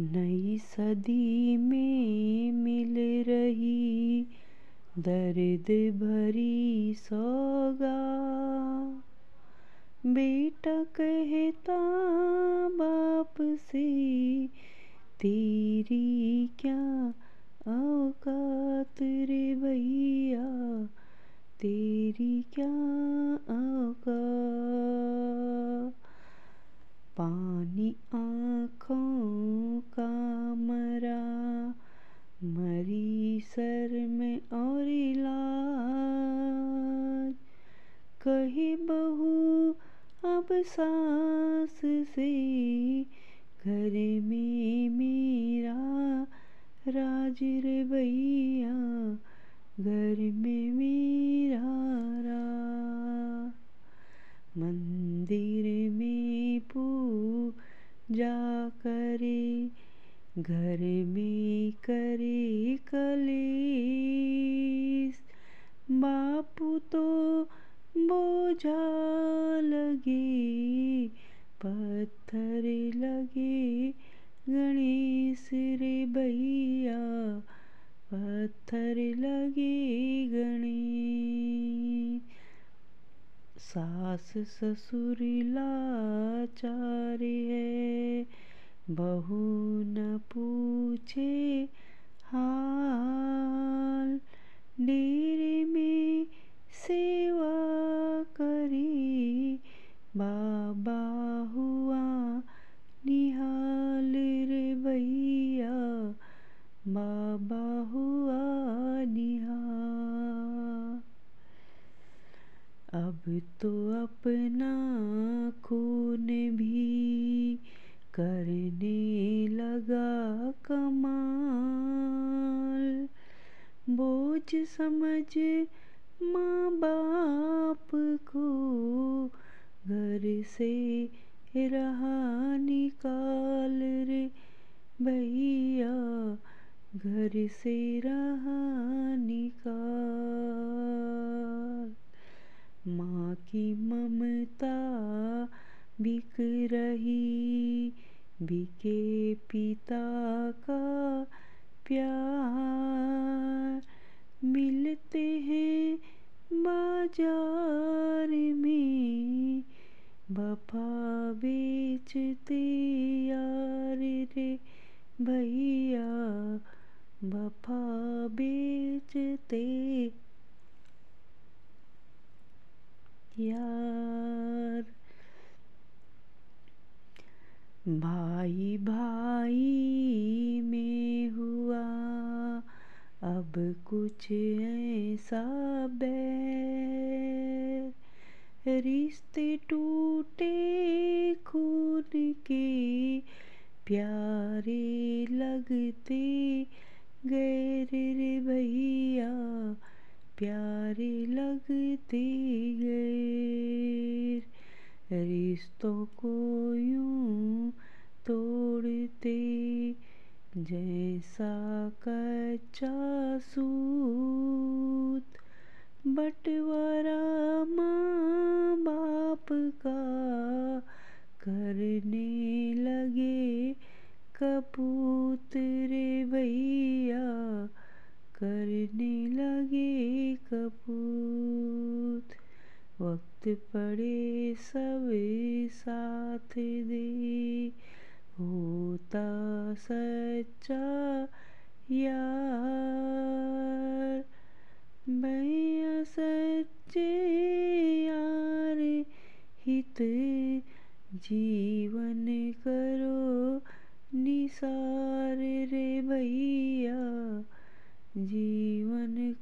नई सदी में मिल रही, दर्द भरी सौगा। बेटा कहता बाप से, तेरी क्या औकात रे भैया? तेरी क्या औकात पानी आँखों का मरा मरी सर में और इलाज। कहे बहू, अब सास से घर में मेरा राज रे भैया, घर में मेरा राज मंदिर में पूजा करे घर में करे कलेस। बापू तो बोझा लगे, पत्थर लगे, गणेश रे भैया, पत्थर लगे गणेश। सास ससुर लाचार है बहू न पूछे हाल डेरे में सेवा करी। बाबा हुआ निहाल रे भैया, बाबा हुआ निहाल। अब तो अपना खून बोझ समझ माँ बाप को घर से रहा निकाल रे भैया, घर से रहा निकाल। माँ की ममता बिक रही, बिके पिता का प्यार। मिलते हैं बाज़ार में। बफा बेचते यार रे भैया बफा बेचते यार। भाई भाई अब कुछ ऐसा बैर, रिश्ते टूटे खून के, प्यारे लगते गैर रे भैया, प्यारे लगते गए रिश्तों को यूँ तोड़ते जैसा कच्चा सूत, बंटवारा माँ बाप का करने लगे कपूत रे भैया, करने लगे कपूत। वक्त पड़े सब साथ दे होता सच्चा यार। भैया सच्चे यार हित जीवन करो निसार रे भैया। जीवन